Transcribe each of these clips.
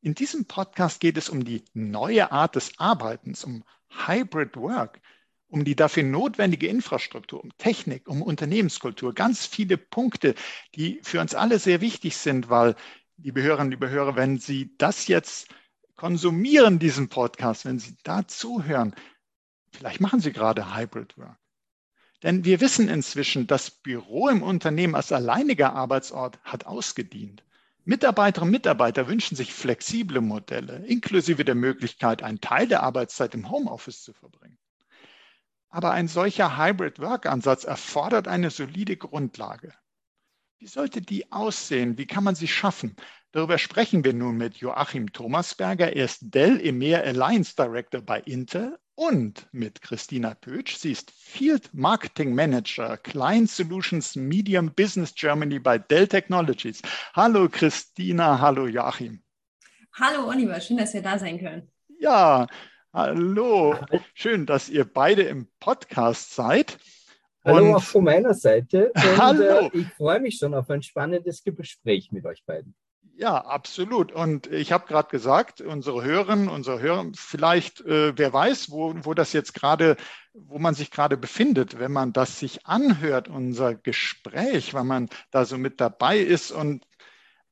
In diesem Podcast geht es um die neue Art des Arbeitens, um Hybrid Work, um die dafür notwendige Infrastruktur, um Technik, um Unternehmenskultur. Ganz viele Punkte, die für uns alle sehr wichtig sind, weil, liebe Hörerinnen, liebe Hörer, wenn Sie das jetzt konsumieren, diesen Podcast, wenn Sie da zuhören, vielleicht machen Sie gerade Hybrid Work. Denn wir wissen inzwischen, das Büro im Unternehmen als alleiniger Arbeitsort hat ausgedient. Mitarbeiterinnen und Mitarbeiter wünschen sich flexible Modelle, inklusive der Möglichkeit, einen Teil der Arbeitszeit im Homeoffice zu verbringen. Aber ein solcher Hybrid-Work-Ansatz erfordert eine solide Grundlage. Wie sollte die aussehen? Wie kann man sie schaffen? Darüber sprechen wir nun mit Joachim Thomasberger. Er ist Dell EMEA Alliance Director bei Intel und mit Christina Pötsch. Sie ist Field Marketing Manager, Client Solutions Medium Business Germany bei Dell Technologies. Hallo Christina, hallo Joachim. Hallo Oliver, schön, dass wir da sein können. Ja, hallo. Schön, dass ihr beide im Podcast seid. Hallo auch von meiner Seite. Und, hallo. Äh, ich freue mich schon auf ein spannendes Gespräch mit euch beiden. Ja, absolut. Und ich habe gerade gesagt, unsere Hörerinnen, unsere Hörer, vielleicht, äh, wer weiß, wo, wo das jetzt gerade, wo man sich gerade befindet, wenn man das sich anhört, unser Gespräch, wenn man da so mit dabei ist. Und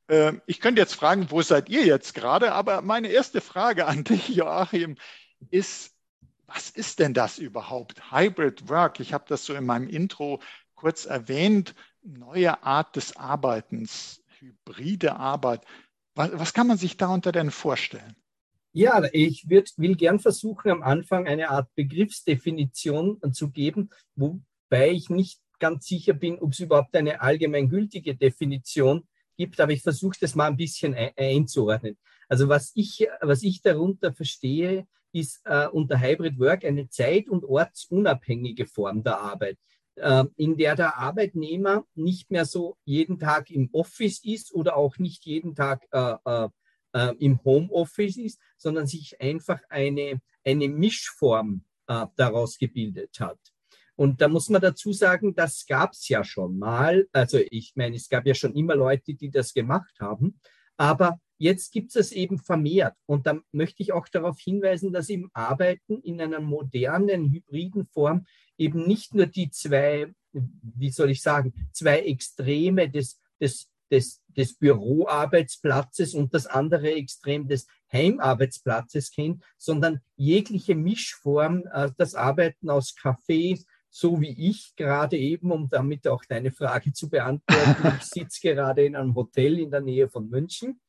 äh, ich könnte jetzt fragen, wo seid ihr jetzt gerade? Aber meine erste Frage an dich, Joachim, ist, was ist denn das überhaupt? Hybrid Work. Ich habe das so in meinem Intro kurz erwähnt. Neue Art des Arbeitens hybride Arbeit. Was, was kann man sich darunter denn vorstellen? Ja, ich würd, will gern versuchen, am Anfang eine Art Begriffsdefinition zu geben, wobei ich nicht ganz sicher bin, ob es überhaupt eine allgemeingültige Definition gibt, aber ich versuche das mal ein bisschen einzuordnen. Also was ich, was ich darunter verstehe, ist äh, unter Hybrid Work eine zeit- und ortsunabhängige Form der Arbeit. Ähm, in der der Arbeitnehmer nicht mehr so jeden Tag im Office ist oder auch nicht jeden Tag äh, äh, äh im Homeoffice ist, sondern sich einfach eine, eine Mischform äh, daraus gebildet hat. Und da muss man dazu sagen, das gab es ja schon mal. Also ich meine, es gab ja schon immer Leute, die das gemacht haben. Aber jetzt gibt es eben vermehrt. Und da möchte ich auch darauf hinweisen, dass im Arbeiten in einer modernen, hybriden Form eben nicht nur die zwei, wie soll ich sagen, zwei Extreme des, des, des, des Büroarbeitsplatzes und das andere Extrem des Heimarbeitsplatzes kennt, sondern jegliche Mischform, äh, das Arbeiten aus Cafés, so wie ich gerade eben, um damit auch deine Frage zu beantworten. Ich sitze gerade in einem Hotel in der Nähe von München.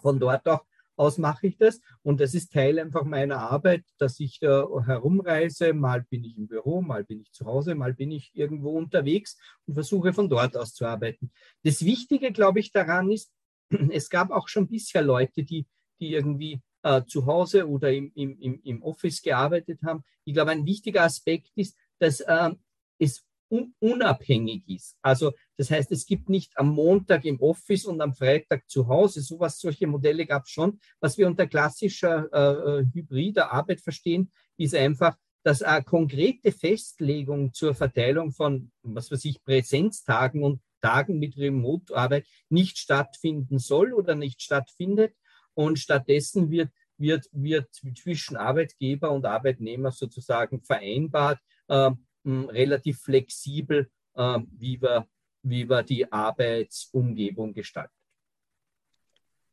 Von dort auch aus mache ich das. Und das ist Teil einfach meiner Arbeit, dass ich da herumreise. Mal bin ich im Büro, mal bin ich zu Hause, mal bin ich irgendwo unterwegs und versuche von dort aus zu arbeiten. Das Wichtige, glaube ich, daran ist, es gab auch schon bisher Leute, die, die irgendwie äh, zu Hause oder im, im, im Office gearbeitet haben. Ich glaube, ein wichtiger Aspekt ist, dass äh, es unabhängig ist. Also das heißt, es gibt nicht am Montag im Office und am Freitag zu Hause. Sowas, solche Modelle gab es schon. Was wir unter klassischer äh, äh, hybrider Arbeit verstehen, ist einfach, dass eine konkrete Festlegung zur Verteilung von, was weiß ich, Präsenztagen und Tagen mit Remote-Arbeit nicht stattfinden soll oder nicht stattfindet. Und stattdessen wird, wird, wird zwischen Arbeitgeber und Arbeitnehmer sozusagen vereinbart, äh, relativ flexibel, äh, wie, wir, wie wir die Arbeitsumgebung gestalten.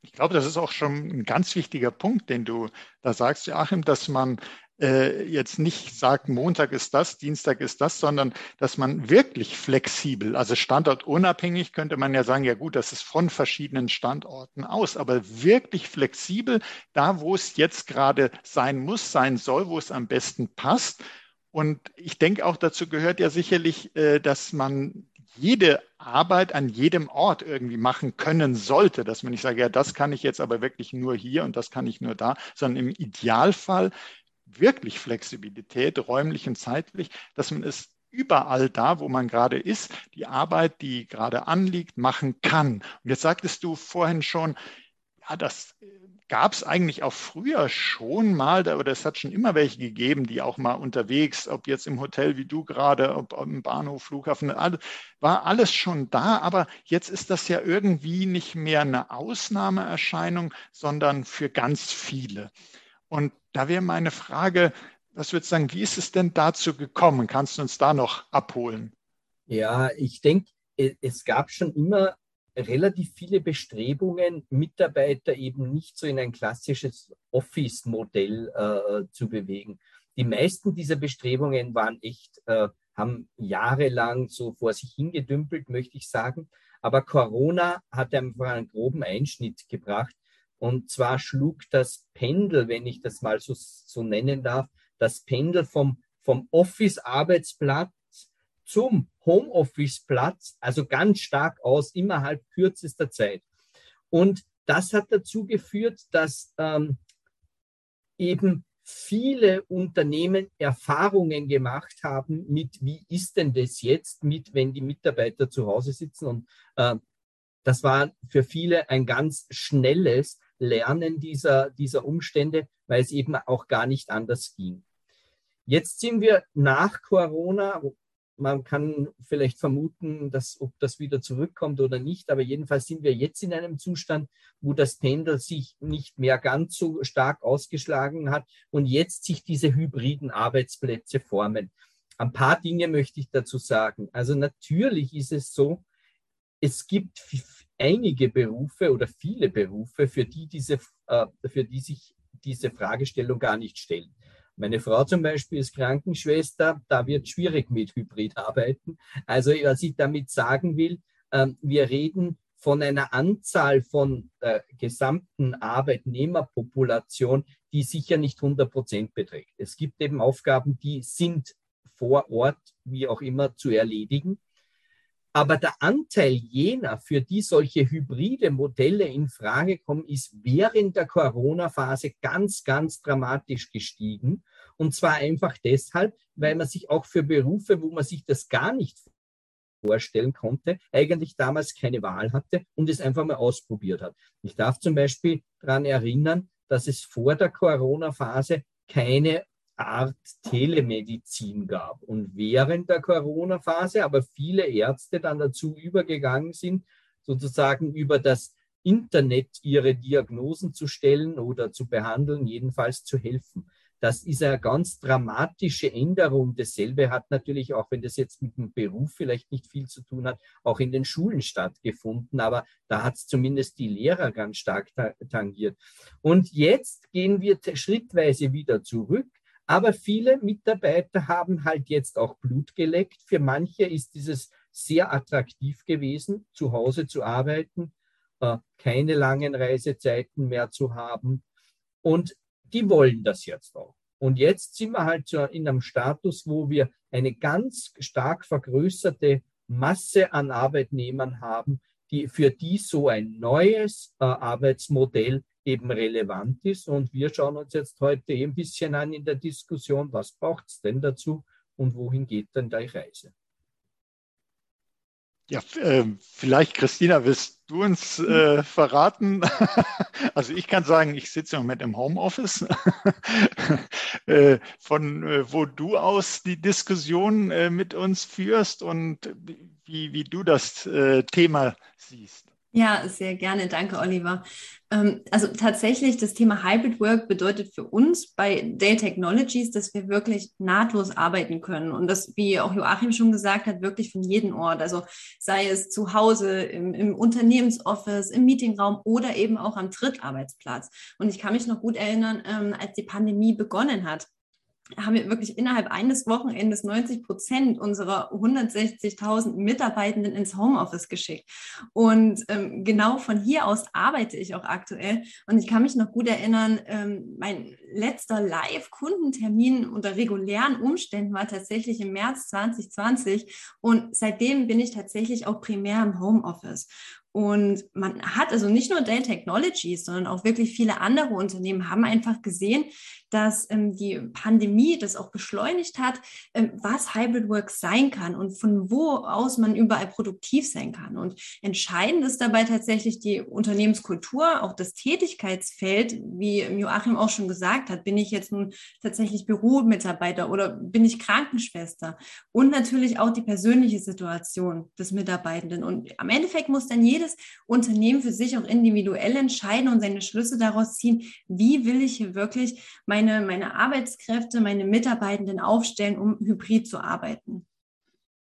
Ich glaube, das ist auch schon ein ganz wichtiger Punkt, den du da sagst, Joachim, dass man äh, jetzt nicht sagt, Montag ist das, Dienstag ist das, sondern dass man wirklich flexibel, also standortunabhängig könnte man ja sagen, ja gut, das ist von verschiedenen Standorten aus, aber wirklich flexibel, da wo es jetzt gerade sein muss, sein soll, wo es am besten passt und ich denke auch dazu gehört ja sicherlich, äh, dass man jede Arbeit an jedem Ort irgendwie machen können sollte, dass man nicht sagt, ja, das kann ich jetzt aber wirklich nur hier und das kann ich nur da, sondern im Idealfall wirklich Flexibilität, räumlich und zeitlich, dass man es überall da, wo man gerade ist, die Arbeit, die gerade anliegt, machen kann. Und jetzt sagtest du vorhin schon, ja, das gab es eigentlich auch früher schon mal, oder es hat schon immer welche gegeben, die auch mal unterwegs, ob jetzt im Hotel wie du gerade, ob im Bahnhof, Flughafen, war alles schon da, aber jetzt ist das ja irgendwie nicht mehr eine Ausnahmeerscheinung, sondern für ganz viele. Und da wäre meine Frage, was würdest du sagen, wie ist es denn dazu gekommen? Kannst du uns da noch abholen? Ja, ich denke, es gab schon immer relativ viele Bestrebungen, Mitarbeiter eben nicht so in ein klassisches Office-Modell äh, zu bewegen. Die meisten dieser Bestrebungen waren echt, äh, haben jahrelang so vor sich hingedümpelt, möchte ich sagen. Aber Corona hat einfach einen groben Einschnitt gebracht. Und zwar schlug das Pendel, wenn ich das mal so, so nennen darf, das Pendel vom, vom Office-Arbeitsplatz zum Homeoffice-Platz, also ganz stark aus innerhalb kürzester Zeit. Und das hat dazu geführt, dass ähm, eben viele Unternehmen Erfahrungen gemacht haben mit, wie ist denn das jetzt mit, wenn die Mitarbeiter zu Hause sitzen. Und äh, das war für viele ein ganz schnelles Lernen dieser, dieser Umstände, weil es eben auch gar nicht anders ging. Jetzt sind wir nach Corona, man kann vielleicht vermuten, dass ob das wieder zurückkommt oder nicht, aber jedenfalls sind wir jetzt in einem Zustand, wo das Pendel sich nicht mehr ganz so stark ausgeschlagen hat und jetzt sich diese hybriden Arbeitsplätze formen. Ein paar Dinge möchte ich dazu sagen. Also natürlich ist es so, es gibt einige Berufe oder viele Berufe, für die diese, äh, für die sich diese Fragestellung gar nicht stellen. Meine Frau zum Beispiel ist Krankenschwester, da wird schwierig mit Hybrid arbeiten. Also was ich damit sagen will, ähm, wir reden von einer Anzahl von der gesamten Arbeitnehmerpopulation, die sicher nicht 100 Prozent beträgt. Es gibt eben Aufgaben, die sind vor Ort, wie auch immer, zu erledigen. Aber der Anteil jener, für die solche hybride Modelle in Frage kommen, ist während der Corona-Phase ganz, ganz dramatisch gestiegen. Und zwar einfach deshalb, weil man sich auch für Berufe, wo man sich das gar nicht vorstellen konnte, eigentlich damals keine Wahl hatte und es einfach mal ausprobiert hat. Ich darf zum Beispiel daran erinnern, dass es vor der Corona-Phase keine Art Telemedizin gab. Und während der Corona-Phase aber viele Ärzte dann dazu übergegangen sind, sozusagen über das Internet ihre Diagnosen zu stellen oder zu behandeln, jedenfalls zu helfen. Das ist eine ganz dramatische Änderung. Dasselbe hat natürlich, auch wenn das jetzt mit dem Beruf vielleicht nicht viel zu tun hat, auch in den Schulen stattgefunden. Aber da hat es zumindest die Lehrer ganz stark tangiert. Und jetzt gehen wir schrittweise wieder zurück aber viele Mitarbeiter haben halt jetzt auch Blut geleckt. Für manche ist dieses sehr attraktiv gewesen, zu Hause zu arbeiten, äh, keine langen Reisezeiten mehr zu haben. Und die wollen das jetzt auch. Und jetzt sind wir halt in einem Status, wo wir eine ganz stark vergrößerte Masse an Arbeitnehmern haben, die für die so ein neues äh, Arbeitsmodell eben relevant ist. Und wir schauen uns jetzt heute ein bisschen an in der Diskussion, was braucht es denn dazu und wohin geht denn die Reise? Ja, äh, vielleicht, Christina, willst du uns äh, verraten? also ich kann sagen, ich sitze im Moment im Homeoffice, äh, von äh, wo du aus die Diskussion mit uns führst und wie, wie du das äh, Thema siehst. Ja, sehr gerne. Danke, Oliver. Ähm, also tatsächlich, das Thema Hybrid Work bedeutet für uns bei Dell Technologies, dass wir wirklich nahtlos arbeiten können und das, wie auch Joachim schon gesagt hat, wirklich von jedem Ort. Also sei es zu Hause, im, im Unternehmensoffice, im Meetingraum oder eben auch am Drittarbeitsplatz. Und ich kann mich noch gut erinnern, ähm, als die Pandemie begonnen hat haben wir wirklich innerhalb eines Wochenendes 90 Prozent unserer 160.000 Mitarbeitenden ins Homeoffice geschickt. Und ähm, genau von hier aus arbeite ich auch aktuell. Und ich kann mich noch gut erinnern, ähm, mein letzter Live-Kundentermin unter regulären Umständen war tatsächlich im März 2020. Und seitdem bin ich tatsächlich auch primär im Homeoffice. Und man hat also nicht nur Dell Technologies, sondern auch wirklich viele andere Unternehmen haben einfach gesehen, dass ähm, die Pandemie das auch beschleunigt hat, ähm, was Hybrid Work sein kann und von wo aus man überall produktiv sein kann. Und entscheidend ist dabei tatsächlich die Unternehmenskultur, auch das Tätigkeitsfeld, wie Joachim auch schon gesagt hat. Bin ich jetzt nun tatsächlich Büromitarbeiter oder bin ich Krankenschwester? Und natürlich auch die persönliche Situation des Mitarbeitenden. Und am Endeffekt muss dann jedes Unternehmen für sich auch individuell entscheiden und seine Schlüsse daraus ziehen, wie will ich hier wirklich mein meine, meine Arbeitskräfte, meine Mitarbeitenden aufstellen, um hybrid zu arbeiten.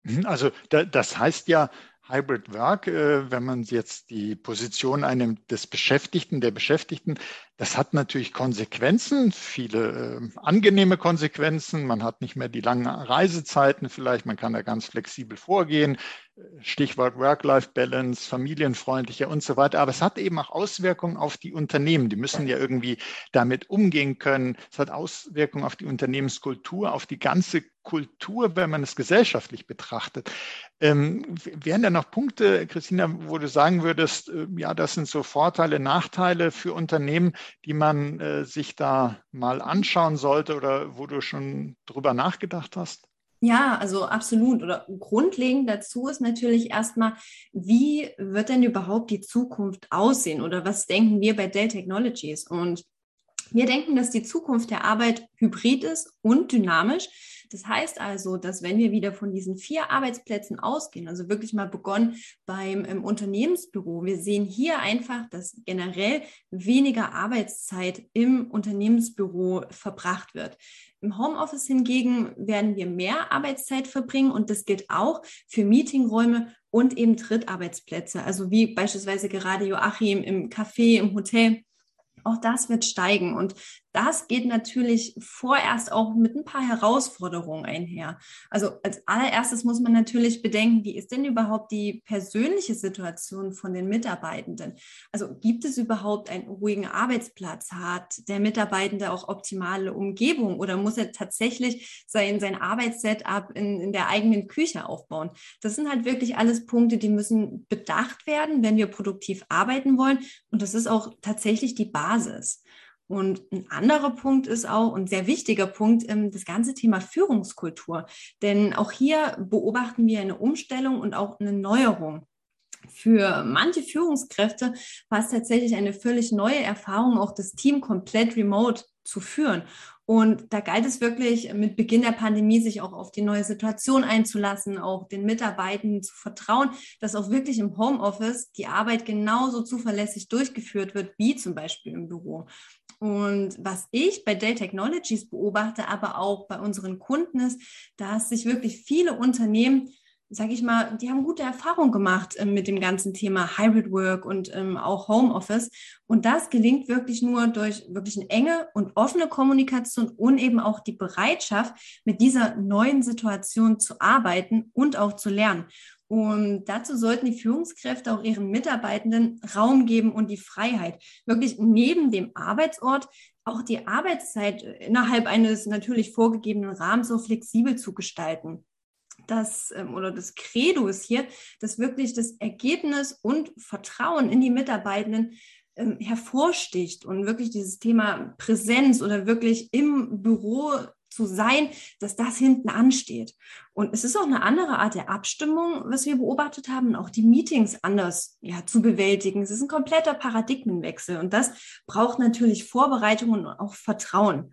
Mhm, also das heißt ja, Hybrid Work, äh, wenn man jetzt die Position einem des Beschäftigten, der Beschäftigten, das hat natürlich Konsequenzen, viele äh, angenehme Konsequenzen. Man hat nicht mehr die langen Reisezeiten vielleicht, man kann da ganz flexibel vorgehen. Stichwort Work-Life-Balance, familienfreundlicher und so weiter. Aber es hat eben auch Auswirkungen auf die Unternehmen. Die müssen ja irgendwie damit umgehen können. Es hat Auswirkungen auf die Unternehmenskultur, auf die ganze Kultur, wenn man es gesellschaftlich betrachtet. Ähm, wären da noch Punkte, Christina, wo du sagen würdest, äh, ja, das sind so Vorteile, Nachteile für Unternehmen, die man äh, sich da mal anschauen sollte oder wo du schon drüber nachgedacht hast? Ja, also absolut. Oder grundlegend dazu ist natürlich erstmal, wie wird denn überhaupt die Zukunft aussehen oder was denken wir bei Dell Technologies? Und wir denken, dass die Zukunft der Arbeit hybrid ist und dynamisch. Das heißt also, dass wenn wir wieder von diesen vier Arbeitsplätzen ausgehen, also wirklich mal begonnen beim im Unternehmensbüro, wir sehen hier einfach, dass generell weniger Arbeitszeit im Unternehmensbüro verbracht wird. Im Homeoffice hingegen werden wir mehr Arbeitszeit verbringen und das gilt auch für Meetingräume und eben Drittarbeitsplätze, also wie beispielsweise gerade Joachim im Café, im Hotel. Auch das wird steigen. Und das geht natürlich vorerst auch mit ein paar Herausforderungen einher. Also als allererstes muss man natürlich bedenken, wie ist denn überhaupt die persönliche Situation von den Mitarbeitenden? Also gibt es überhaupt einen ruhigen Arbeitsplatz? Hat der Mitarbeitende auch optimale Umgebung oder muss er tatsächlich sein, sein Arbeitssetup in, in der eigenen Küche aufbauen? Das sind halt wirklich alles Punkte, die müssen bedacht werden, wenn wir produktiv arbeiten wollen. Und das ist auch tatsächlich die Basis. Und ein anderer Punkt ist auch, ein sehr wichtiger Punkt, ähm, das ganze Thema Führungskultur. Denn auch hier beobachten wir eine Umstellung und auch eine Neuerung. Für manche Führungskräfte war es tatsächlich eine völlig neue Erfahrung, auch das Team komplett remote zu führen. Und da galt es wirklich mit Beginn der Pandemie, sich auch auf die neue Situation einzulassen, auch den Mitarbeitenden zu vertrauen, dass auch wirklich im Homeoffice die Arbeit genauso zuverlässig durchgeführt wird, wie zum Beispiel im Büro. Und was ich bei Dell Technologies beobachte, aber auch bei unseren Kunden ist, dass sich wirklich viele Unternehmen sage ich mal, die haben gute Erfahrungen gemacht äh, mit dem ganzen Thema Hybrid Work und ähm, auch Homeoffice. Und das gelingt wirklich nur durch wirklich eine enge und offene Kommunikation und eben auch die Bereitschaft, mit dieser neuen Situation zu arbeiten und auch zu lernen. Und dazu sollten die Führungskräfte auch ihren Mitarbeitenden Raum geben und die Freiheit, wirklich neben dem Arbeitsort auch die Arbeitszeit innerhalb eines natürlich vorgegebenen Rahmens so flexibel zu gestalten. Das ähm, oder das Credo ist hier, dass wirklich das Ergebnis und Vertrauen in die Mitarbeitenden ähm, hervorsticht und wirklich dieses Thema Präsenz oder wirklich im Büro zu sein, dass das hinten ansteht. Und es ist auch eine andere Art der Abstimmung, was wir beobachtet haben, auch die Meetings anders ja, zu bewältigen. Es ist ein kompletter Paradigmenwechsel und das braucht natürlich Vorbereitung und auch Vertrauen.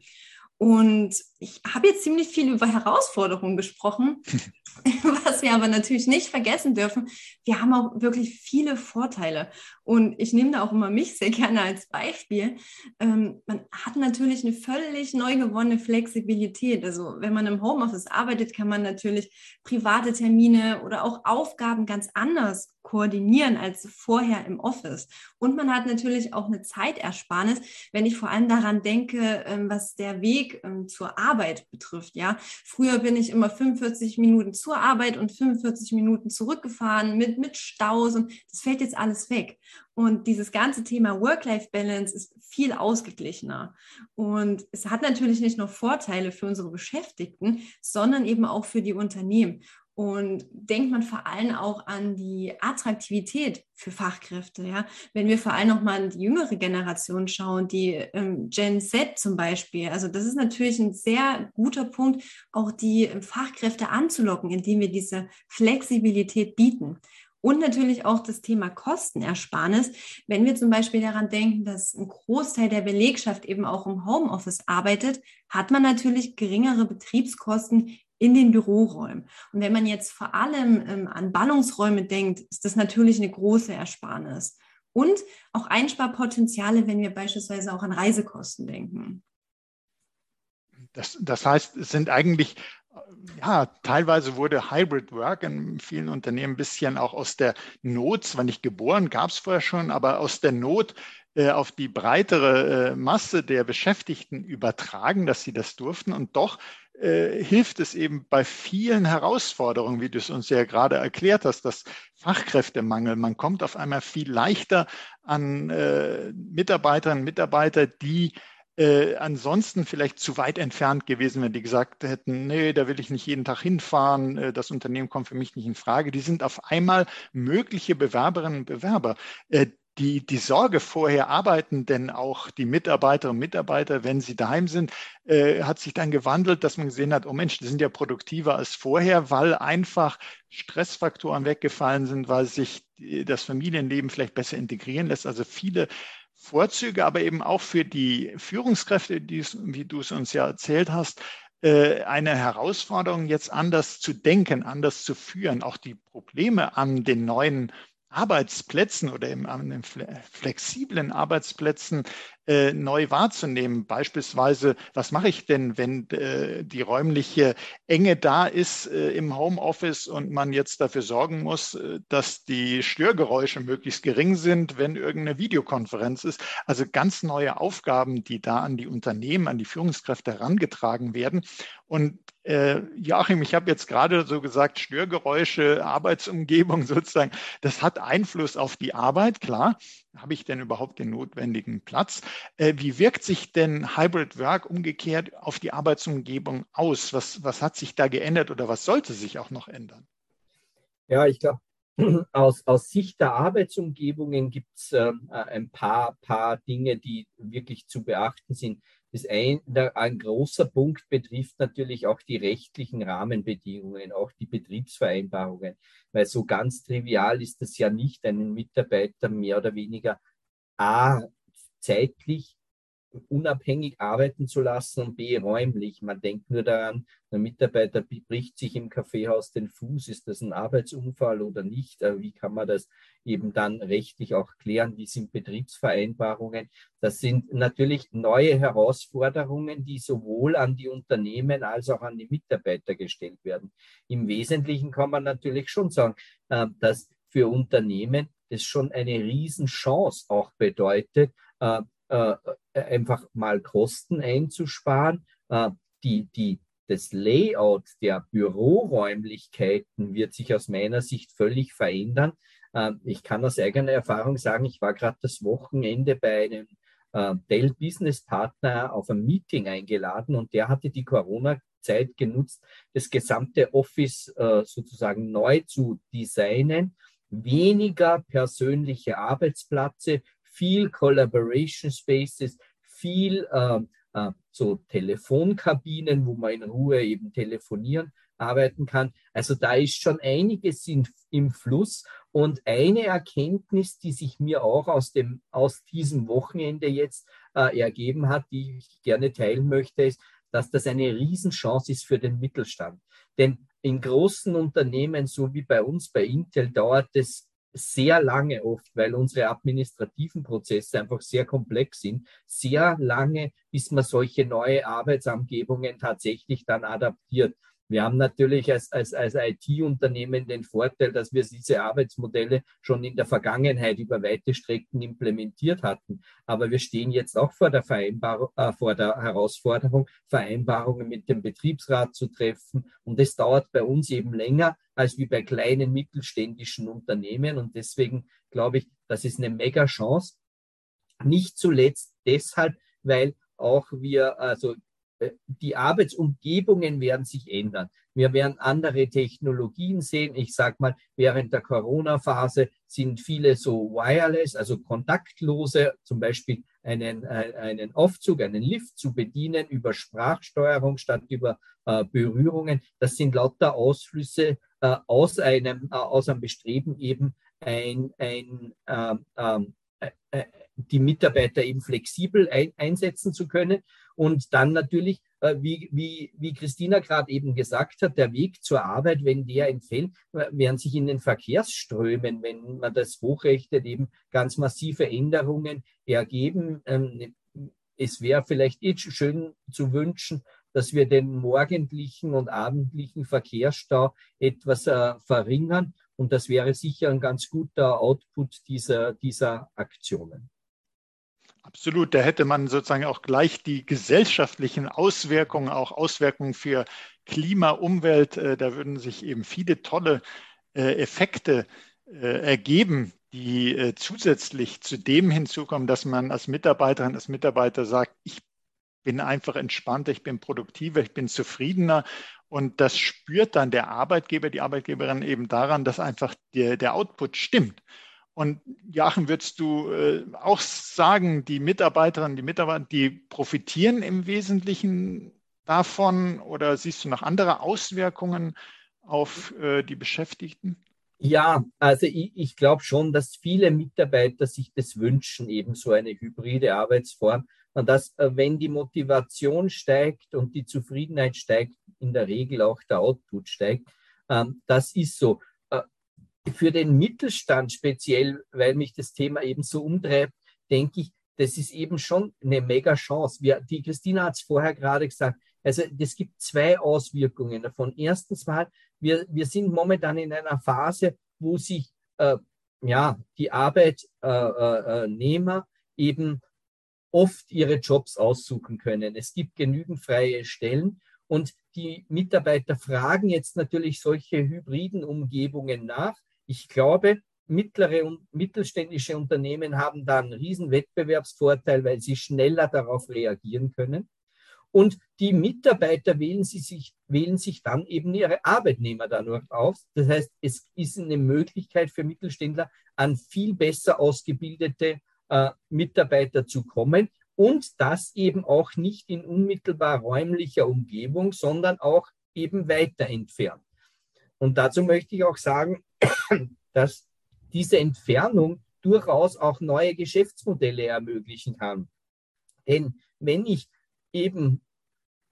Und ich habe jetzt ziemlich viel über Herausforderungen gesprochen, was wir aber natürlich nicht vergessen dürfen. Wir haben auch wirklich viele Vorteile. Und ich nehme da auch immer mich sehr gerne als Beispiel. Ähm, man hat natürlich eine völlig neu gewonnene Flexibilität. Also wenn man im Homeoffice arbeitet, kann man natürlich private Termine oder auch Aufgaben ganz anders koordinieren als vorher im Office. Und man hat natürlich auch eine Zeitersparnis, wenn ich vor allem daran denke, ähm, was der Weg ähm, zur Arbeit betrifft. Ja, früher bin ich immer 45 Minuten zur Arbeit und 45 Minuten zurückgefahren mit, mit Staus und das fällt jetzt alles weg. Und dieses ganze Thema Work-Life-Balance ist viel ausgeglichener. Und es hat natürlich nicht nur Vorteile für unsere Beschäftigten, sondern eben auch für die Unternehmen. Und denkt man vor allem auch an die Attraktivität für Fachkräfte. Ja? Wenn wir vor allem noch mal an die jüngere Generation schauen, die ähm, Gen Z zum Beispiel, also das ist natürlich ein sehr guter Punkt, auch die Fachkräfte anzulocken, indem wir diese Flexibilität bieten. Und natürlich auch das Thema Kostenersparnis. Wenn wir zum Beispiel daran denken, dass ein Großteil der Belegschaft eben auch im Homeoffice arbeitet, hat man natürlich geringere Betriebskosten in den Büroräumen. Und wenn man jetzt vor allem ähm, an Ballungsräume denkt, ist das natürlich eine große Ersparnis. Und auch Einsparpotenziale, wenn wir beispielsweise auch an Reisekosten denken. Das, das heißt, es sind eigentlich ja, teilweise wurde Hybrid Work in vielen Unternehmen ein bisschen auch aus der Not, zwar nicht geboren, gab es vorher schon, aber aus der Not äh, auf die breitere äh, Masse der Beschäftigten übertragen, dass sie das durften. Und doch äh, hilft es eben bei vielen Herausforderungen, wie du es uns ja gerade erklärt hast, das Fachkräftemangel. Man kommt auf einmal viel leichter an äh, Mitarbeiterinnen und Mitarbeiter, die äh, ansonsten vielleicht zu weit entfernt gewesen, wenn die gesagt hätten, nee, da will ich nicht jeden Tag hinfahren, äh, das Unternehmen kommt für mich nicht in Frage. Die sind auf einmal mögliche Bewerberinnen und Bewerber. Die, die Sorge vorher, arbeiten denn auch die Mitarbeiterinnen und Mitarbeiter, wenn sie daheim sind, äh, hat sich dann gewandelt, dass man gesehen hat, oh Mensch, die sind ja produktiver als vorher, weil einfach Stressfaktoren weggefallen sind, weil sich das Familienleben vielleicht besser integrieren lässt. Also viele Vorzüge, aber eben auch für die Führungskräfte, die, wie du es uns ja erzählt hast, äh, eine Herausforderung, jetzt anders zu denken, anders zu führen, auch die Probleme an den neuen Arbeitsplätzen oder im, an den flexiblen Arbeitsplätzen äh, neu wahrzunehmen. Beispielsweise, was mache ich denn, wenn äh, die räumliche Enge da ist äh, im Homeoffice und man jetzt dafür sorgen muss, äh, dass die Störgeräusche möglichst gering sind, wenn irgendeine Videokonferenz ist. Also ganz neue Aufgaben, die da an die Unternehmen, an die Führungskräfte herangetragen werden. Und äh, Joachim, ich habe jetzt gerade so gesagt, Störgeräusche, Arbeitsumgebung sozusagen, das hat Einfluss auf die Arbeit, klar. Habe ich denn überhaupt den notwendigen Platz? Äh, wie wirkt sich denn Hybrid Work umgekehrt auf die Arbeitsumgebung aus? Was, was hat sich da geändert oder was sollte sich auch noch ändern? Ja, ich glaube, aus, aus Sicht der Arbeitsumgebungen gibt es äh, ein paar, paar Dinge, die wirklich zu beachten sind. Das ein, ein großer Punkt betrifft natürlich auch die rechtlichen Rahmenbedingungen, auch die Betriebsvereinbarungen, weil so ganz trivial ist es ja nicht, einen Mitarbeiter mehr oder weniger A, zeitlich unabhängig arbeiten zu lassen und B, räumlich. Man denkt nur daran, ein Mitarbeiter bricht sich im Kaffeehaus den Fuß. Ist das ein Arbeitsunfall oder nicht? Äh, wie kann man das eben dann rechtlich auch klären? Wie sind Betriebsvereinbarungen? Das sind natürlich neue Herausforderungen, die sowohl an die Unternehmen als auch an die Mitarbeiter gestellt werden. Im Wesentlichen kann man natürlich schon sagen, äh, dass für Unternehmen es schon eine Riesenchance auch bedeutet, äh, äh, einfach mal Kosten einzusparen. Äh, die, die, das Layout der Büroräumlichkeiten wird sich aus meiner Sicht völlig verändern. Äh, ich kann aus eigener Erfahrung sagen, ich war gerade das Wochenende bei einem äh, Dell Business Partner auf ein Meeting eingeladen und der hatte die Corona Zeit genutzt, das gesamte Office äh, sozusagen neu zu designen, weniger persönliche Arbeitsplätze, viel Collaboration Spaces, viel äh, äh, so Telefonkabinen, wo man in Ruhe eben telefonieren arbeiten kann. Also da ist schon einiges in, im Fluss. Und eine Erkenntnis, die sich mir auch aus, dem, aus diesem Wochenende jetzt äh, ergeben hat, die ich gerne teilen möchte, ist, dass das eine Riesenchance ist für den Mittelstand. Denn in großen Unternehmen, so wie bei uns bei Intel, dauert es sehr lange oft, weil unsere administrativen Prozesse einfach sehr komplex sind, sehr lange, bis man solche neue Arbeitsamgebungen tatsächlich dann adaptiert. Wir haben natürlich als, als, als IT-Unternehmen den Vorteil, dass wir diese Arbeitsmodelle schon in der Vergangenheit über weite Strecken implementiert hatten. Aber wir stehen jetzt auch vor der, Vereinbarung, äh, vor der Herausforderung, Vereinbarungen mit dem Betriebsrat zu treffen. Und es dauert bei uns eben länger als wie bei kleinen mittelständischen Unternehmen. Und deswegen glaube ich, das ist eine mega Chance. Nicht zuletzt deshalb, weil auch wir, also die Arbeitsumgebungen werden sich ändern. Wir werden andere Technologien sehen. Ich sage mal, während der Corona-Phase sind viele so wireless, also kontaktlose, zum Beispiel einen, äh, einen Aufzug, einen Lift zu bedienen über Sprachsteuerung statt über äh, Berührungen. Das sind lauter Ausflüsse äh, aus, einem, äh, aus einem Bestreben, eben ein, ein ähm, ähm, äh, die Mitarbeiter eben flexibel ein, einsetzen zu können. Und dann natürlich, äh, wie, wie, wie Christina gerade eben gesagt hat, der Weg zur Arbeit, wenn der entfällt, werden sich in den Verkehrsströmen, wenn man das hochrechnet, eben ganz massive Änderungen ergeben. Ähm, es wäre vielleicht eh schön zu wünschen, dass wir den morgendlichen und abendlichen Verkehrsstau etwas äh, verringern. Und das wäre sicher ein ganz guter Output dieser, dieser Aktionen. Absolut, da hätte man sozusagen auch gleich die gesellschaftlichen Auswirkungen, auch Auswirkungen für Klima, Umwelt, äh, da würden sich eben viele tolle äh, Effekte äh, ergeben, die zusätzlich zu dem hinzukommen, dass man als Mitarbeiterin, als Mitarbeiter sagt, ich bin einfach entspannter, ich bin produktiver, ich bin zufriedener. Und das spürt dann der Arbeitgeber, die Arbeitgeberin eben daran, dass einfach der, der Output stimmt. Und Joachim, würdest du äh, auch sagen, die Mitarbeiterinnen, die Mitarbeiter, die profitieren im Wesentlichen davon oder siehst du noch andere Auswirkungen auf äh, die Beschäftigten? Ja, also ich, ich glaube schon, dass viele Mitarbeiter sich das wünschen, eben so eine hybride Arbeitsform. Und dass, äh, wenn die Motivation steigt und die Zufriedenheit steigt, in der Regel auch der Output steigt. Ähm, das ist so für den Mittelstand speziell, weil mich das Thema eben so umtreibt, denke ich, das ist eben schon eine mega Chance. Wir, die Christina hat es vorher gerade gesagt. Also es gibt zwei Auswirkungen davon. Erstens mal, wir, wir sind momentan in einer Phase, wo sich äh, ja, die Arbeitnehmer äh, äh, eben oft ihre Jobs aussuchen können. Es gibt genügend freie Stellen und die Mitarbeiter fragen jetzt natürlich solche hybriden Umgebungen nach. Ich glaube, mittlere und mittelständische Unternehmen haben da einen riesen Wettbewerbsvorteil, weil sie schneller darauf reagieren können. Und die Mitarbeiter wählen, sie sich, wählen sich dann eben ihre Arbeitnehmer dadurch aus. Das heißt, es ist eine Möglichkeit für Mittelständler, an viel besser ausgebildete äh, Mitarbeiter zu kommen und das eben auch nicht in unmittelbar räumlicher Umgebung, sondern auch eben weiter entfernt. Und dazu möchte ich auch sagen, dass diese Entfernung durchaus auch neue Geschäftsmodelle ermöglichen kann. Denn wenn ich eben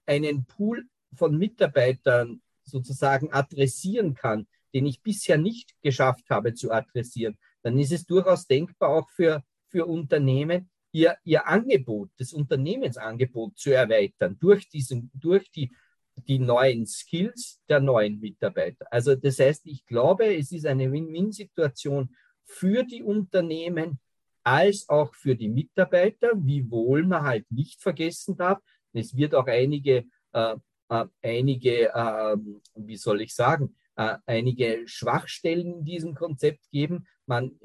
einen Pool von Mitarbeitern sozusagen adressieren kann, den ich bisher nicht geschafft habe zu adressieren, dann ist es durchaus denkbar auch für, für Unternehmen, ihr, ihr Angebot, das Unternehmensangebot zu erweitern durch, diesen, durch die die neuen Skills der neuen Mitarbeiter. Also das heißt, ich glaube, es ist eine Win-Win-Situation für die Unternehmen als auch für die Mitarbeiter, wiewohl man halt nicht vergessen darf, es wird auch einige, äh, äh, einige äh, wie soll ich sagen, äh, einige Schwachstellen in diesem Konzept geben. Man,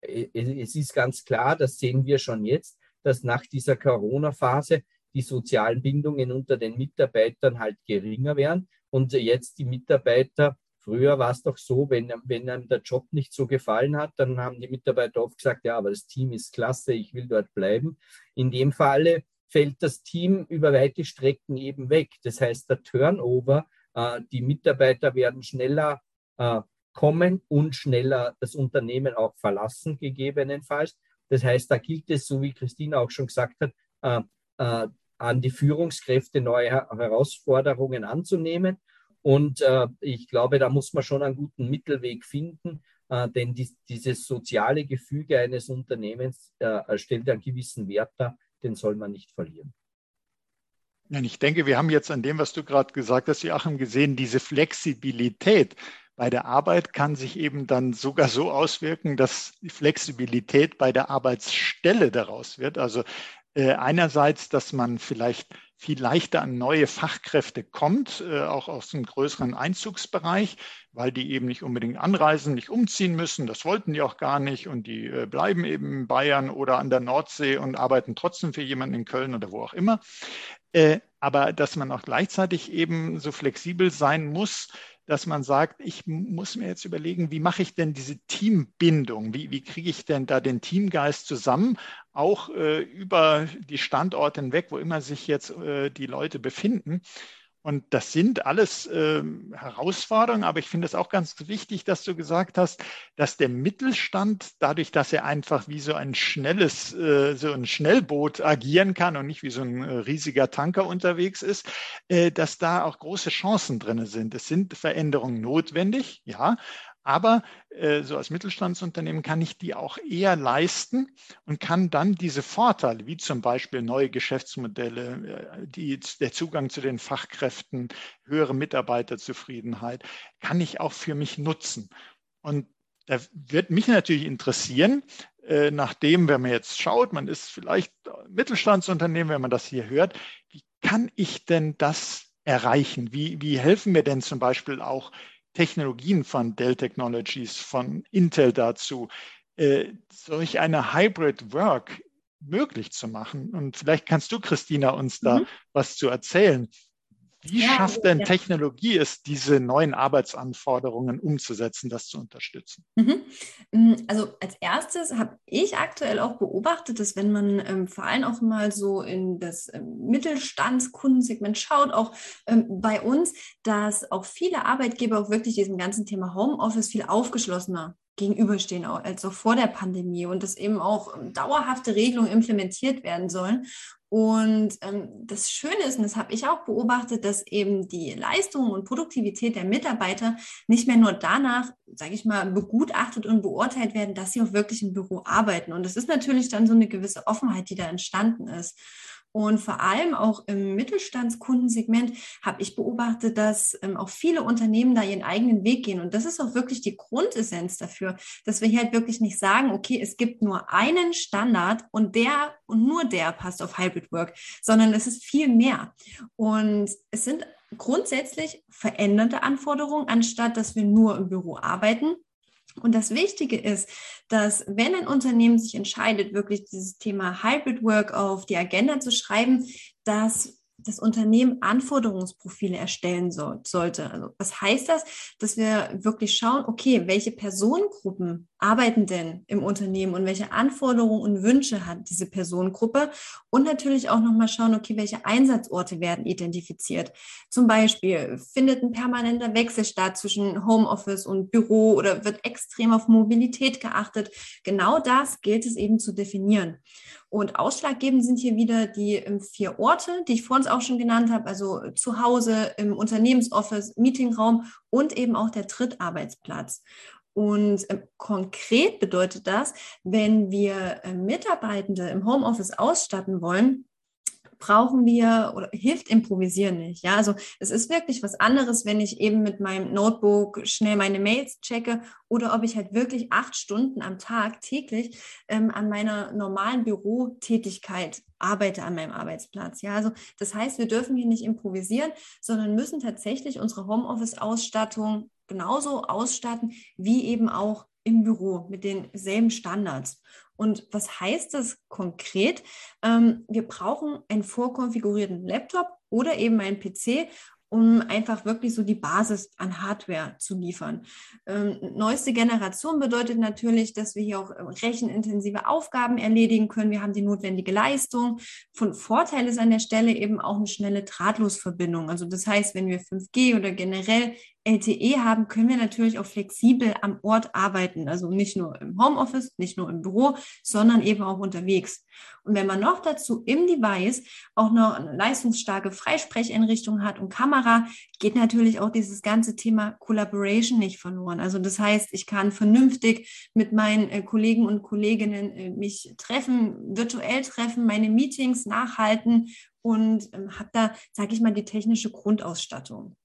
äh, es ist ganz klar, das sehen wir schon jetzt, dass nach dieser Corona-Phase die sozialen Bindungen unter den Mitarbeitern halt geringer werden. Und jetzt die Mitarbeiter, früher war es doch so, wenn, wenn einem der Job nicht so gefallen hat, dann haben die Mitarbeiter oft gesagt, ja, aber das Team ist klasse, ich will dort bleiben. In dem Falle fällt das Team über weite Strecken eben weg. Das heißt, der Turnover, äh, die Mitarbeiter werden schneller äh, kommen und schneller das Unternehmen auch verlassen, gegebenenfalls. Das heißt, da gilt es, so wie Christina auch schon gesagt hat, äh, äh an die Führungskräfte neue Herausforderungen anzunehmen. Und äh, ich glaube, da muss man schon einen guten Mittelweg finden, äh, denn die, dieses soziale Gefüge eines Unternehmens äh, stellt einen gewissen Wert dar, den soll man nicht verlieren. Ich denke, wir haben jetzt an dem, was du gerade gesagt hast, Joachim, gesehen, diese Flexibilität bei der Arbeit kann sich eben dann sogar so auswirken, dass die Flexibilität bei der Arbeitsstelle daraus wird. Also äh, einerseits, dass man vielleicht viel leichter an neue Fachkräfte kommt, äh, auch aus einem größeren Einzugsbereich, weil die eben nicht unbedingt anreisen, nicht umziehen müssen. Das wollten die auch gar nicht und die äh, bleiben eben in Bayern oder an der Nordsee und arbeiten trotzdem für jemanden in Köln oder wo auch immer. Aber dass man auch gleichzeitig eben so flexibel sein muss, dass man sagt, ich muss mir jetzt überlegen, wie mache ich denn diese Teambindung? Wie, wie kriege ich denn da den Teamgeist zusammen, auch äh, über die Standorte hinweg, wo immer sich jetzt äh, die Leute befinden? Und das sind alles äh, Herausforderungen, aber ich finde es auch ganz wichtig, dass du gesagt hast, dass der Mittelstand, dadurch, dass er einfach wie so ein schnelles, äh, so ein Schnellboot agieren kann und nicht wie so ein äh, riesiger Tanker unterwegs ist, äh, dass da auch große Chancen drin sind. Es sind Veränderungen notwendig, ja, aber äh, so als Mittelstandsunternehmen kann ich die auch eher leisten und kann dann diese Vorteile, wie zum Beispiel neue Geschäftsmodelle, äh, die, der Zugang zu den Fachkräften, höhere Mitarbeiterzufriedenheit, kann ich auch für mich nutzen. Und da wird mich natürlich interessieren, äh, nachdem, wenn man jetzt schaut, man ist vielleicht Mittelstandsunternehmen, wenn man das hier hört, wie kann ich denn das erreichen? Wie, wie helfen mir denn zum Beispiel auch Technologien von Dell Technologies, von Intel dazu, äh, solch eine Hybrid Work möglich zu machen. Und vielleicht kannst du, Christina, uns da mhm. was zu erzählen. Wie ja, schafft denn ja. Technologie es, diese neuen Arbeitsanforderungen umzusetzen, das zu unterstützen? Mhm. Mm, also als erstes habe ich aktuell auch beobachtet, dass wenn man ähm, vor allem auch mal so in das ähm, Mittelstandskundensegment schaut, auch ähm, bei uns, dass auch viele Arbeitgeber auch wirklich diesem ganzen Thema Homeoffice viel aufgeschlossener gegenüberstehen, als auch vor der Pandemie und dass eben auch ähm, dauerhafte Regelungen implementiert werden sollen. Und ähm, das Schöne ist, und das habe ich auch beobachtet, dass eben die Leistung und Produktivität der Mitarbeiter nicht mehr nur danach, sage ich mal, begutachtet und beurteilt werden, dass sie auch wirklich im Büro arbeiten. Und das ist natürlich dann so eine gewisse Offenheit, die da entstanden ist. Und vor allem auch im Mittelstandskundensegment habe ich beobachtet, dass ähm, auch viele Unternehmen da ihren eigenen Weg gehen. Und das ist auch wirklich die Grundessenz dafür, dass wir hier halt wirklich nicht sagen, okay, es gibt nur einen Standard und der und nur der passt auf Hybrid Work, sondern es ist viel mehr. Und es sind grundsätzlich veränderte Anforderungen, anstatt dass wir nur im Büro arbeiten, und das Wichtige ist, dass wenn ein Unternehmen sich entscheidet, wirklich dieses Thema Hybrid Work auf die Agenda zu schreiben, dass das Unternehmen Anforderungsprofile erstellen so, sollte. Also was heißt das? Dass wir wirklich schauen, okay, welche Personengruppen arbeiten denn im Unternehmen und welche Anforderungen und Wünsche hat diese Personengruppe und natürlich auch nochmal schauen, okay, welche Einsatzorte werden identifiziert. Zum Beispiel findet ein permanenter Wechsel statt zwischen Homeoffice und Büro oder wird extrem auf Mobilität geachtet. Genau das gilt es eben zu definieren. Und ausschlaggebend sind hier wieder die ähm, vier Orte, die ich vor uns auch schon genannt habe, also zu Hause, im Unternehmensoffice, Meetingraum und eben auch der Drittarbeitsplatz. Und äh, konkret bedeutet das, wenn wir äh, Mitarbeitende im Homeoffice ausstatten wollen, brauchen wir oder hilft Improvisieren nicht. Ja, also es ist wirklich was anderes, wenn ich eben mit meinem Notebook schnell meine Mails checke oder ob ich halt wirklich acht Stunden am Tag täglich ähm, an meiner normalen Bürotätigkeit arbeite an meinem Arbeitsplatz. Ja, also das heißt, wir dürfen hier nicht improvisieren, sondern müssen tatsächlich unsere Homeoffice-Ausstattung genauso ausstatten wie eben auch im Büro mit denselben Standards. Und was heißt das konkret? Ähm, wir brauchen einen vorkonfigurierten Laptop oder eben einen PC, um einfach wirklich so die Basis an Hardware zu liefern. Ähm, neueste Generation bedeutet natürlich, dass wir hier auch rechenintensive Aufgaben erledigen können. Wir haben die notwendige Leistung. Von Vorteil ist an der Stelle eben auch eine schnelle Drahtlosverbindung. Also das heißt, wenn wir 5G oder generell LTE haben, können wir natürlich auch flexibel am Ort arbeiten. Also nicht nur im Homeoffice, nicht nur im Büro, sondern eben auch unterwegs. Und wenn man noch dazu im Device auch noch eine leistungsstarke Freisprecheinrichtung hat und Kamera, geht natürlich auch dieses ganze Thema Collaboration nicht verloren. Also das heißt, ich kann vernünftig mit meinen äh, Kollegen und Kolleginnen äh, mich treffen, virtuell treffen, meine Meetings nachhalten und ähm, habe da, sage ich mal, die technische Grundausstattung.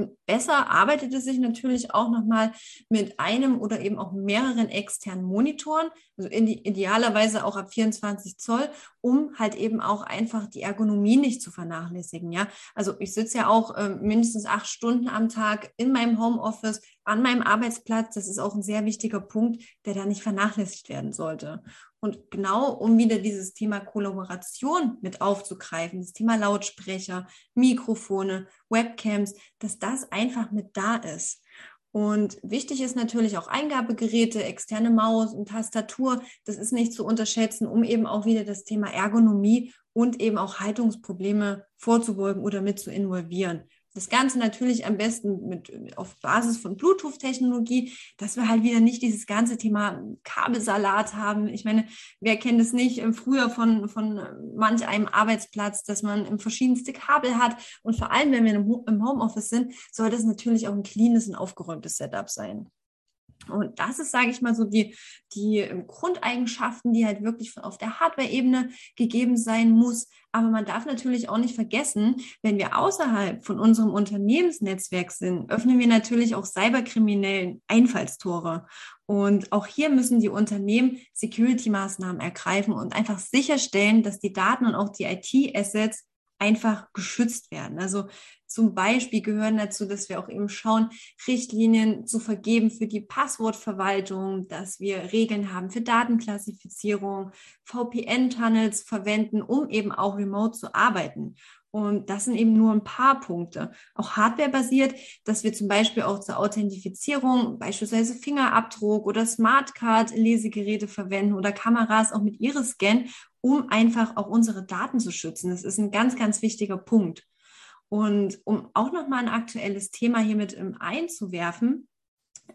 Und besser arbeitet es sich natürlich auch nochmal mit einem oder eben auch mehreren externen Monitoren, also idealerweise auch ab 24 Zoll, um halt eben auch einfach die Ergonomie nicht zu vernachlässigen. Ja, also ich sitze ja auch äh, mindestens acht Stunden am Tag in meinem Homeoffice an meinem Arbeitsplatz. Das ist auch ein sehr wichtiger Punkt, der da nicht vernachlässigt werden sollte. Und genau um wieder dieses Thema Kollaboration mit aufzugreifen, das Thema Lautsprecher, Mikrofone, Webcams, dass das einfach mit da ist. Und wichtig ist natürlich auch Eingabegeräte, externe Maus und Tastatur. Das ist nicht zu unterschätzen, um eben auch wieder das Thema Ergonomie und eben auch Haltungsprobleme vorzubeugen oder mit zu involvieren. Das Ganze natürlich am besten mit, auf Basis von Bluetooth-Technologie, dass wir halt wieder nicht dieses ganze Thema Kabelsalat haben. Ich meine, wer kennt es nicht ähm, früher von, von manch einem Arbeitsplatz, dass man verschiedenste Kabel hat. Und vor allem, wenn wir im Homeoffice sind, soll das natürlich auch ein cleanes und aufgeräumtes Setup sein. Und das ist, sage ich mal, so die, die Grundeigenschaften, die halt wirklich auf der Hardware-Ebene gegeben sein muss. Aber man darf natürlich auch nicht vergessen, wenn wir außerhalb von unserem Unternehmensnetzwerk sind, öffnen wir natürlich auch cyberkriminellen Einfallstore. Und auch hier müssen die Unternehmen Security-Maßnahmen ergreifen und einfach sicherstellen, dass die Daten und auch die IT-Assets einfach geschützt werden. Also zum Beispiel gehören dazu, dass wir auch eben schauen, Richtlinien zu vergeben für die Passwortverwaltung, dass wir Regeln haben für Datenklassifizierung, VPN-Tunnels verwenden, um eben auch remote zu arbeiten. Und das sind eben nur ein paar Punkte. Auch hardwarebasiert, dass wir zum Beispiel auch zur Authentifizierung beispielsweise Fingerabdruck oder Smartcard-Lesegeräte verwenden oder Kameras auch mit Iris-Scan, um einfach auch unsere Daten zu schützen. Das ist ein ganz, ganz wichtiger Punkt. Und um auch nochmal ein aktuelles Thema hiermit ähm, einzuwerfen,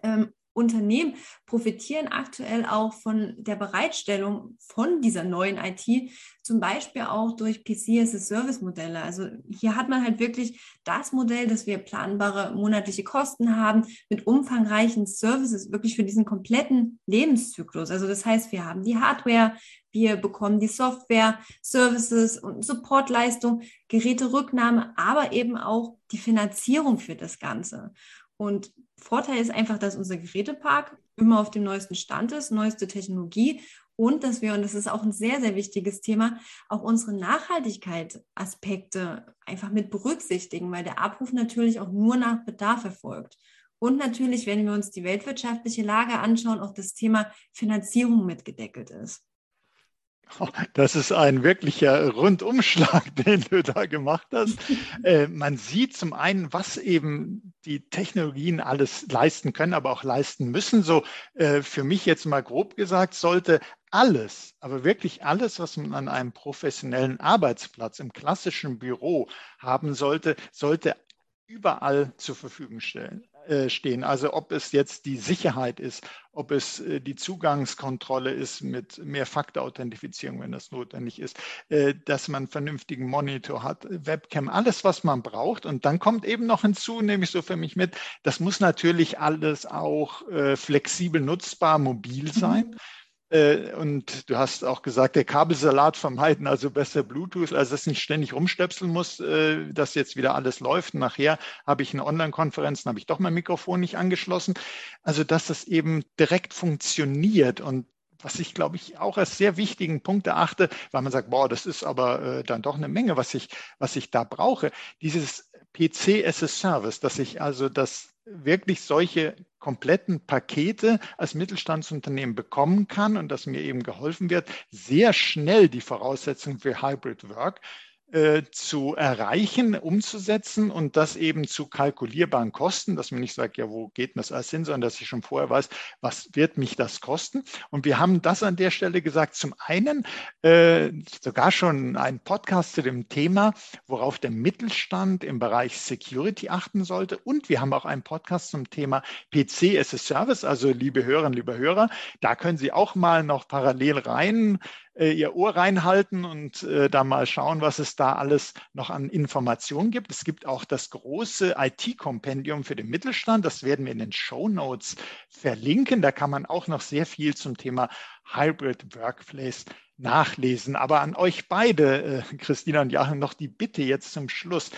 ähm, Unternehmen profitieren aktuell auch von der Bereitstellung von dieser neuen IT, zum Beispiel auch durch PC as a Service Modelle. Also hier hat man halt wirklich das Modell, dass wir planbare monatliche Kosten haben mit umfangreichen Services wirklich für diesen kompletten Lebenszyklus. Also das heißt, wir haben die Hardware, wir bekommen die Software, Services und Supportleistung, Geräterücknahme, aber eben auch die Finanzierung für das Ganze. Und Vorteil ist einfach, dass unser Gerätepark immer auf dem neuesten Stand ist, neueste Technologie und dass wir, und das ist auch ein sehr, sehr wichtiges Thema, auch unsere Nachhaltigkeit-Aspekte einfach mit berücksichtigen, weil der Abruf natürlich auch nur nach Bedarf erfolgt. Und natürlich, wenn wir uns die weltwirtschaftliche Lage anschauen, auch das Thema Finanzierung mitgedeckelt ist. Das ist ein wirklicher Rundumschlag, den du da gemacht hast. Äh, man sieht zum einen, was eben die Technologien alles leisten können, aber auch leisten müssen. So äh, für mich jetzt mal grob gesagt, sollte alles, aber wirklich alles, was man an einem professionellen Arbeitsplatz im klassischen Büro haben sollte, sollte überall zur Verfügung stellen. Äh, stehen. Also ob es jetzt die Sicherheit ist, ob es äh, die Zugangskontrolle ist mit Mehrfaktor-Authentifizierung, wenn das notwendig ist, äh, dass man einen vernünftigen Monitor hat, Webcam, alles, was man braucht. Und dann kommt eben noch hinzu, nehme ich so für mich mit, das muss natürlich alles auch flexibel nutzbar, mobil sein. Mhm. Äh, und du hast auch gesagt, der Kabelsalat vermeiden, also besser Bluetooth, also dass ich nicht ständig rumstöpseln muss, äh, dass jetzt wieder alles läuft. Nachher habe ich eine Online-Konferenz, dann habe ich doch mein Mikrofon nicht angeschlossen. Also dass das eben direkt funktioniert und was ich, glaube ich, auch als sehr wichtigen Punkt erachte, weil man sagt, boah, das ist aber äh, dann doch eine Menge, was ich, was ich da brauche. Dieses PC as a Service, dass ich also das wirklich solche kompletten Pakete als Mittelstandsunternehmen bekommen kann und dass mir eben geholfen wird, sehr schnell die Voraussetzungen für Hybrid Work äh, zu erreichen, umzusetzen und das eben zu kalkulierbaren Kosten, dass man nicht sagt, ja, wo geht denn das alles hin, sondern dass ich schon vorher weiß, was wird mich das kosten. Und wir haben das an der Stelle gesagt, zum einen äh, sogar schon ein Podcast zu dem Thema, worauf der Mittelstand im Bereich Security achten sollte. Und wir haben auch einen Podcast zum Thema PC as a Service, also liebe Hörerinnen, liebe Hörer, da können Sie auch mal noch parallel rein äh, ihr Ohr reinhalten und äh, da mal schauen, was es da alles noch an Informationen gibt. Es gibt auch das große IT-Kompendium für den Mittelstand. Das werden wir in den Show Notes verlinken. Da kann man auch noch sehr viel zum Thema Hybrid Workplace nachlesen. Aber an euch beide, äh, Christina und Joachim, noch die Bitte jetzt zum Schluss.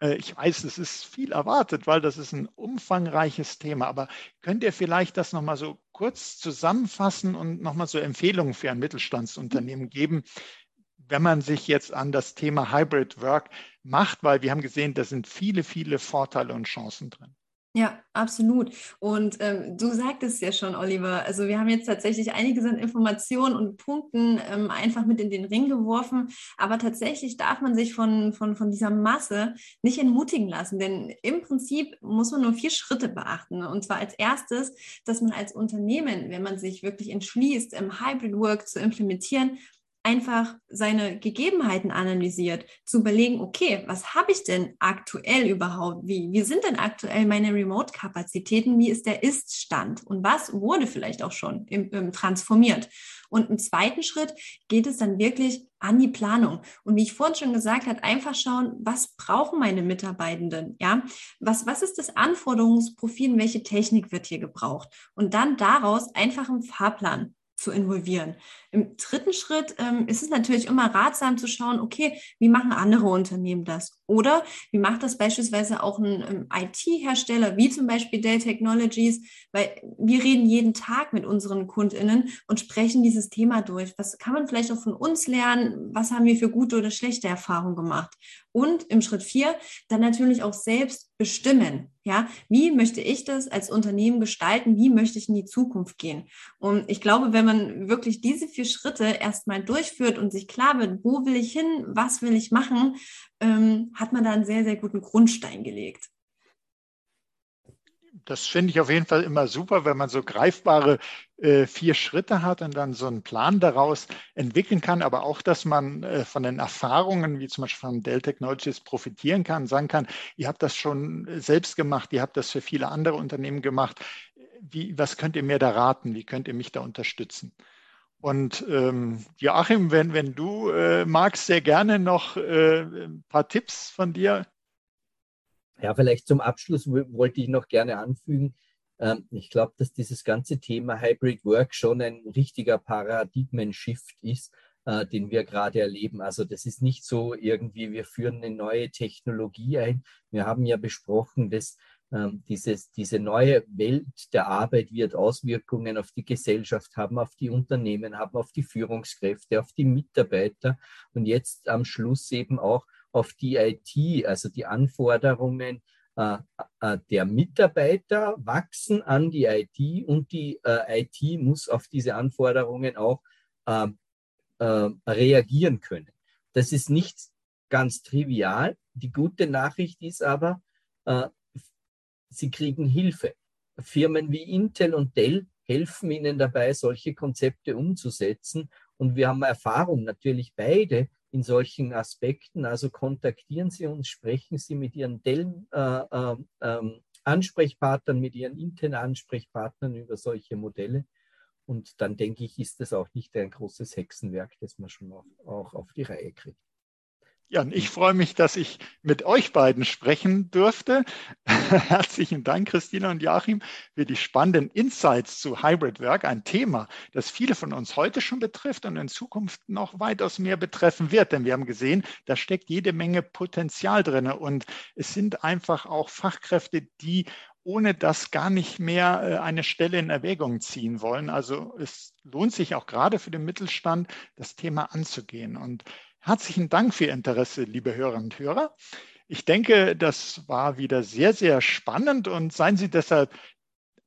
Äh, ich weiß, es ist viel erwartet, weil das ist ein umfangreiches Thema. Aber könnt ihr vielleicht das nochmal so kurz zusammenfassen und nochmal so Empfehlungen für ein Mittelstandsunternehmen geben, wenn man sich jetzt an das Thema Hybrid Work macht, weil wir haben gesehen, da sind viele, viele Vorteile und Chancen drin. Ja, absolut. Und ähm, du sagtest ja schon, Oliver, also wir haben jetzt tatsächlich einiges an Informationen und Punkten ähm, einfach mit in den Ring geworfen, aber tatsächlich darf man sich von, von, von dieser Masse nicht entmutigen lassen, denn im Prinzip muss man nur vier Schritte beachten. Und zwar als erstes, dass man als Unternehmen, wenn man sich wirklich entschließt, im Hybrid Work zu implementieren, einfach seine Gegebenheiten analysiert, zu überlegen, okay, was habe ich denn aktuell überhaupt? Wie, wie sind denn aktuell meine Remote-Kapazitäten? Wie ist der Ist-Stand? Und was wurde vielleicht auch schon im, im transformiert? Und im zweiten Schritt geht es dann wirklich an die Planung. Und wie ich vorhin schon gesagt habe, einfach schauen, was brauchen meine Mitarbeitenden? Ja, was, was ist das Anforderungsprofil? Welche Technik wird hier gebraucht? Und dann daraus einfach einen Fahrplan zu involvieren. Im dritten Schritt ähm, ist es natürlich immer ratsam zu schauen, okay, wie machen andere Unternehmen das? Oder wie macht das beispielsweise auch ein ähm, IT-Hersteller, wie zum Beispiel Dell Technologies? Weil wir reden jeden Tag mit unseren KundInnen und sprechen dieses Thema durch. Was kann man vielleicht auch von uns lernen? Was haben wir für gute oder schlechte Erfahrungen gemacht? Und im Schritt vier dann natürlich auch selbst bestimmen. Ja, wie möchte ich das als Unternehmen gestalten? Wie möchte ich in die Zukunft gehen? Und ich glaube, wenn man wirklich diese vier Schritte erstmal durchführt und sich klar wird, wo will ich hin, was will ich machen, ähm, hat man da einen sehr, sehr guten Grundstein gelegt. Das finde ich auf jeden Fall immer super, wenn man so greifbare äh, vier Schritte hat und dann so einen Plan daraus entwickeln kann, aber auch, dass man äh, von den Erfahrungen, wie zum Beispiel von Dell Technologies, profitieren kann, sagen kann, ihr habt das schon selbst gemacht, ihr habt das für viele andere Unternehmen gemacht. Wie, was könnt ihr mir da raten? Wie könnt ihr mich da unterstützen? Und ähm, Joachim, wenn, wenn du äh, magst, sehr gerne noch äh, ein paar Tipps von dir. Ja, vielleicht zum Abschluss wollte ich noch gerne anfügen. Ähm, ich glaube, dass dieses ganze Thema Hybrid Work schon ein richtiger Paradigmen-Shift ist, äh, den wir gerade erleben. Also das ist nicht so irgendwie, wir führen eine neue Technologie ein. Wir haben ja besprochen, dass ähm, dieses, diese neue Welt der Arbeit wird Auswirkungen auf die Gesellschaft haben, auf die Unternehmen haben, auf die Führungskräfte, auf die Mitarbeiter und jetzt am Schluss eben auch auf die IT, also die Anforderungen äh, äh, der Mitarbeiter wachsen an die IT und die äh, IT muss auf diese Anforderungen auch äh, äh, reagieren können. Das ist nicht ganz trivial. Die gute Nachricht ist aber, äh, sie kriegen Hilfe. Firmen wie Intel und Dell helfen ihnen dabei, solche Konzepte umzusetzen. Und wir haben Erfahrung natürlich beide in solchen Aspekten. Also kontaktieren Sie uns, sprechen Sie mit Ihren Dell äh, äh, ähm, Ansprechpartnern, mit Ihren internen Ansprechpartnern über solche Modelle. Und dann denke ich, ist das auch nicht ein großes Hexenwerk, das man schon auch, auch auf die Reihe kriegt. Ja, und ich freue mich, dass ich mit euch beiden sprechen durfte. Herzlichen Dank, Christina und Joachim, für die spannenden Insights zu Hybrid Work, ein Thema, das viele von uns heute schon betrifft und in Zukunft noch weitaus mehr betreffen wird. Denn wir haben gesehen, da steckt jede Menge Potenzial drin und es sind einfach auch Fachkräfte, die ohne das gar nicht mehr äh, eine Stelle in Erwägung ziehen wollen. Also es lohnt sich auch gerade für den Mittelstand, das Thema anzugehen. Und Herzlichen Dank für Ihr Interesse, liebe Hörerinnen und Hörer. Ich denke, das war wieder sehr, sehr spannend und seien Sie deshalb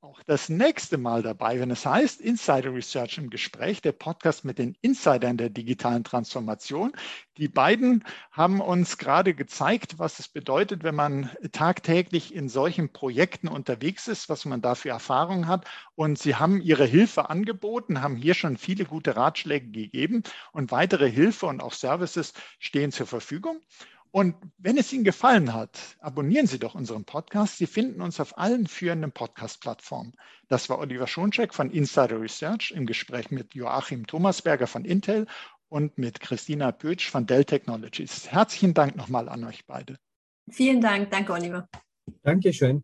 auch das nächste Mal dabei, wenn es heißt Insider Research im Gespräch, der Podcast mit den Insidern der digitalen Transformation. Die beiden haben uns gerade gezeigt, was es bedeutet, wenn man tagtäglich in solchen Projekten unterwegs ist, was man da für Erfahrungen hat. Und sie haben ihre Hilfe angeboten, haben hier schon viele gute Ratschläge gegeben und weitere Hilfe und auch Services stehen zur Verfügung. Und wenn es Ihnen gefallen hat, abonnieren Sie doch unseren Podcast. Sie finden uns auf allen führenden Podcast-Plattformen. Das war Oliver Schoncheck von Insider Research im Gespräch mit Joachim Thomasberger von Intel und mit Christina Pötsch von Dell Technologies. Herzlichen Dank nochmal an euch beide. Vielen Dank. Danke, Oliver. Dankeschön.